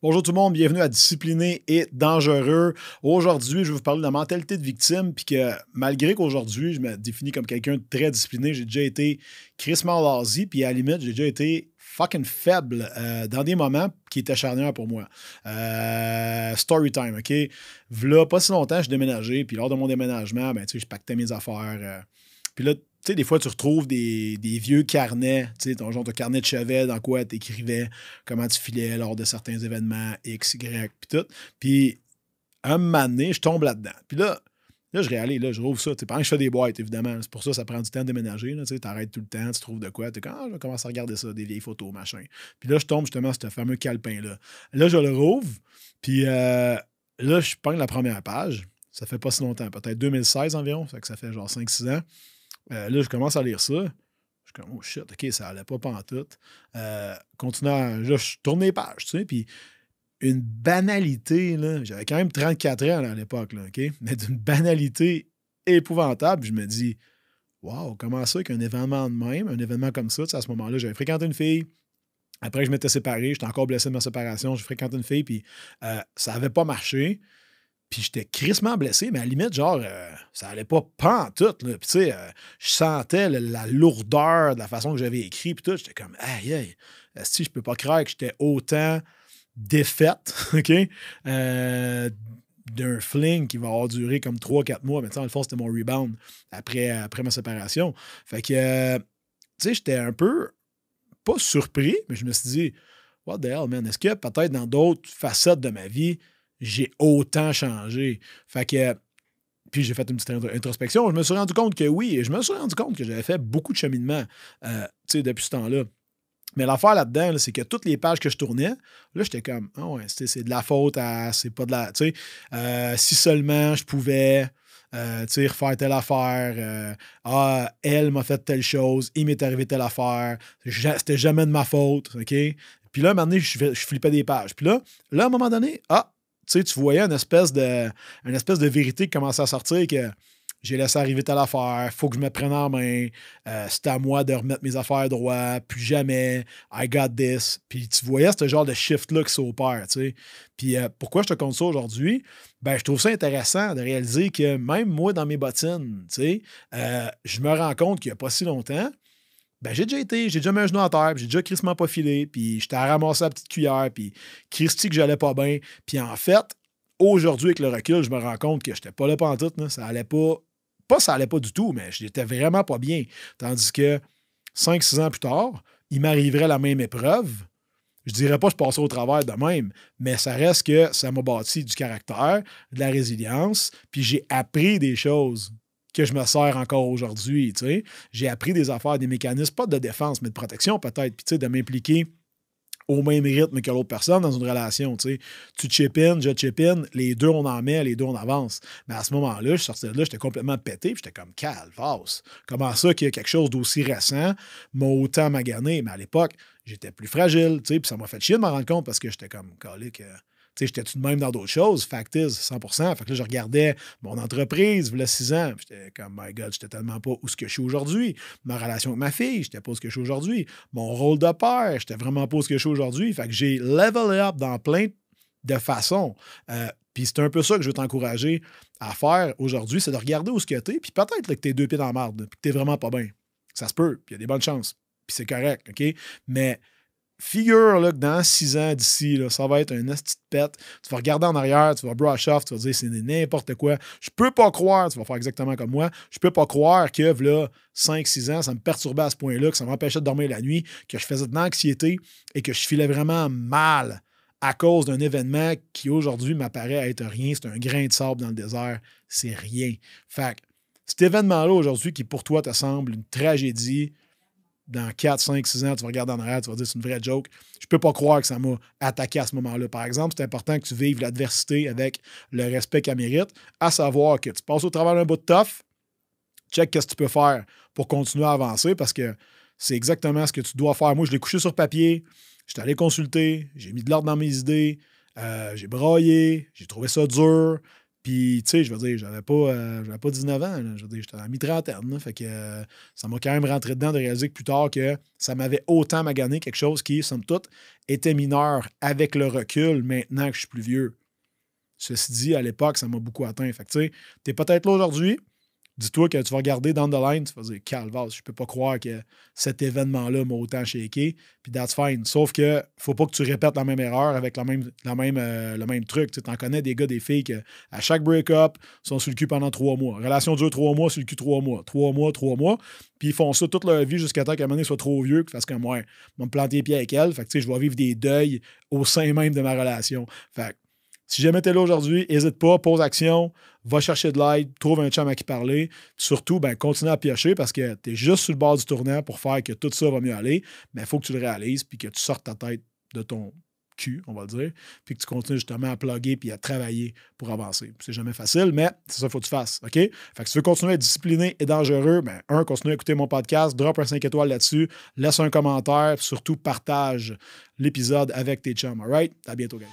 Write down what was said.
Bonjour tout le monde, bienvenue à Discipliné et Dangereux. Aujourd'hui, je vais vous parler de la mentalité de victime, puis que malgré qu'aujourd'hui, je me définis comme quelqu'un de très discipliné, j'ai déjà été crissement lazy, puis à la limite, j'ai déjà été fucking faible euh, dans des moments qui étaient charnières pour moi. Euh, story time, OK? V'là pas si longtemps, je déménageais, puis lors de mon déménagement, ben, tu sais, je pactais mes affaires. euh, puis là, des fois, tu retrouves des, vieux carnets, tu sais, ton genre de carnet de chevet dans quoi tu écrivais comment tu filais lors de certains événements, X, Y, puis tout. Puis, un moment donné, je tombe là-dedans. Puis là, là, je réalise, là, je rouvre ça. Pendant que je fais des boîtes, évidemment. C'est pour ça que ça prend du temps de déménager. Tu arrêtes tout le temps, tu trouves de quoi. Tu ah, je vais commencer à regarder ça, des vieilles photos, machin. Puis là, je tombe justement sur ce fameux calepin-là. Là, je le rouvre. Puis euh, là, je prends la première page. Ça fait pas si longtemps, peut-être 2016 environ. Ça fait que ça fait genre 5-6 ans. Euh, là, je commence à lire ça. Je suis comme, oh shit, OK, ça allait pas pantoute. Euh, continuant, là, je tourne les pages, tu sais, puis une banalité, là, j'avais quand même 34 ans à l'époque, là, OK? Mais d'une banalité épouvantable, je me dis, wow, comment ça qu'un événement de même, un événement comme ça, tu sais, à ce moment-là, j'avais fréquenté une fille, après, je m'étais séparé, j'étais encore blessé de ma séparation, j'ai fréquenté une fille, puis euh, ça n'avait pas marché. Puis j'étais crissement blessé, mais à la limite, genre, euh, ça allait pas pantoute. Là. Puis tu sais, euh, je sentais la lourdeur de la façon que j'avais écrit, puis tout. J'étais comme, aïe, aïe, si je peux pas croire que j'étais autant défaite, OK? Euh, d'un fling qui va avoir duré comme 3-4 mois. Mais tu sais, dans le fond, c'était mon rebound après, après ma séparation. Fait que, tu sais, j'étais un peu, pas surpris, mais je me suis dit, what the hell, man? Est-ce que peut-être dans d'autres facettes de ma vie, j'ai autant changé? Fait que, puis j'ai fait une petite intro- introspection. Je me suis rendu compte que oui, je me suis rendu compte que j'avais fait beaucoup de cheminement euh, depuis ce temps-là. Mais l'affaire là-dedans, là, c'est que toutes les pages que je tournais, là, j'étais comme, ah ouais, c'est de la faute à. C'est pas de la. Tu sais, euh, si seulement je pouvais. euh, tu sais, refaire telle affaire. euh, ah, elle m'a fait telle chose. Il m'est arrivé telle affaire. C'était jamais de ma faute. OK? Puis là, à un moment donné, je, je flippais des pages. Puis là, là, à un moment donné, ah, tu voyais une espèce de, espèce de vérité qui commençait à sortir que j'ai laissé arriver telle affaire, faut que je me prenne en main, euh, c'est à moi de remettre mes affaires droit, plus jamais, I got this. Puis tu voyais ce genre de shift-là qui s'opère, tu. Puis euh, pourquoi je te compte ça aujourd'hui? Ben, je trouve ça intéressant de réaliser que même moi, dans mes bottines, tu euh, je me rends compte qu'il n'y a pas si longtemps, ben, j'ai déjà été, j'ai déjà mis un genou à terre, j'ai déjà crissement pas filé, puis j'étais à ramasser la petite cuillère, puis Christy que j'allais pas bien. Puis en fait, aujourd'hui, avec le recul, je me rends compte que j'étais pas là pantoute, là. ça allait pas, pas ça allait pas du tout, mais j'étais vraiment pas bien. Tandis que 5-6 ans plus tard, il m'arriverait la même épreuve. Je dirais pas que je passais au travers de même, mais ça reste que ça m'a bâti du caractère, de la résilience, puis j'ai appris des choses que je me sers encore aujourd'hui. J'ai appris des affaires, des mécanismes, pas de défense, mais de protection peut-être, puis de m'impliquer au même rythme que l'autre personne dans une relation. Tu, chip in, je chip in, les deux on en met, les deux on avance. Mais à ce moment-là, je sortais de là, j'étais complètement pété, j'étais comme calvasse. Comment ça qu'il y a quelque chose d'aussi récent m'a autant magané? Mais à l'époque, j'étais plus fragile, puis ça m'a fait chier de m'en rendre compte parce que j'étais comme calique. euh, tu sais, j'étais tout de même dans d'autres choses? Fact is, 100% Fait que là, je regardais mon entreprise, a six ans. J'étais comme, my God, j'étais tellement pas où ce que je suis aujourd'hui. Ma relation avec ma fille, j'étais pas où ce que je suis aujourd'hui. Mon rôle de père, j'étais vraiment pas où ce que je suis aujourd'hui. Fait que j'ai level up dans plein de façons. Euh, puis c'est un peu ça que je veux t'encourager à faire aujourd'hui, c'est de regarder où ce que t'es, puis peut-être que t'es deux pieds dans la marde, puis que t'es vraiment pas bien. Ça se peut, puis il y a des bonnes chances. Puis c'est correct, OK? Mais figure là, que dans six ans d'ici, ça va être un esti de pète. Tu vas regarder en arrière, tu vas brush off, tu vas dire c'est n'importe quoi. Je peux pas croire, tu vas faire exactement comme moi, je peux pas croire que là, 5-6 ans, ça me perturbait à ce point-là, que ça m'empêchait de dormir la nuit, que je faisais de l'anxiété et que je filais vraiment mal à cause d'un événement qui aujourd'hui m'apparaît être rien. C'est un grain de sable dans le désert. C'est rien. Fait que cet événement-là aujourd'hui qui pour toi te semble une tragédie, dans 4, 5, 6 ans, tu vas regarder en arrière, tu vas dire c'est une vraie joke. Je peux pas croire que ça m'a attaqué à ce moment-là. Par exemple, c'est important que tu vives l'adversité avec le respect qu'elle mérite, à savoir que tu passes au travers d'un bout de tough, check qu'est-ce que tu peux faire pour continuer à avancer parce que c'est exactement ce que tu dois faire. Moi, je l'ai couché sur papier, j'étais allé consulter, j'ai mis de l'ordre dans mes idées, euh, j'ai braillé, j'ai trouvé ça dur. Puis tu sais, je veux dire, j'avais pas, euh, pas 19 ans. Je veux dire, j'étais à mi-trentaine. Fait que euh, ça m'a quand même rentré dedans de réaliser que plus tard que ça m'avait autant magané quelque chose qui, somme toute, était mineur avec le recul maintenant que je suis plus vieux. Ceci dit, à l'époque, ça m'a beaucoup atteint. Tu sais, t'es peut-être là aujourd'hui, dis-toi que tu vas regarder down the line, tu vas dire Calvas, je peux pas croire que cet événement-là m'a autant shaké. Puis that's fine. Sauf que faut pas que tu répètes la même erreur avec la même, la même, euh, le même truc. Tu en connais des gars, des filles qui, à chaque break-up, sont sur le cul pendant trois mois. Relation dure trois mois, sur le cul trois mois. Trois mois, trois mois. Puis ils font ça toute leur vie jusqu'à temps qu'à un moment donné soit trop vieux, parce que moi, je vais me planter les pieds avec elle. Fait que, je vais vivre des deuils au sein même de ma relation. Fait si jamais tu es là aujourd'hui, n'hésite pas, pose action, va chercher de l'aide, trouve un chum à qui parler. Surtout, ben, continue à piocher parce que tu es juste sur le bord du tournant pour faire que tout ça va mieux aller. Mais il faut que tu le réalises puis que tu sortes ta tête de ton cul, on va le dire, puis que tu continues justement à plugger puis à travailler pour avancer. C'est jamais facile, mais c'est ça qu'il faut que tu fasses. OK? Fait que si tu veux continuer à être discipliné et dangereux, ben, un, continue à écouter mon podcast, drop un 5 étoiles là-dessus, laisse un commentaire, surtout partage l'épisode avec tes chums. All right? À bientôt, gang.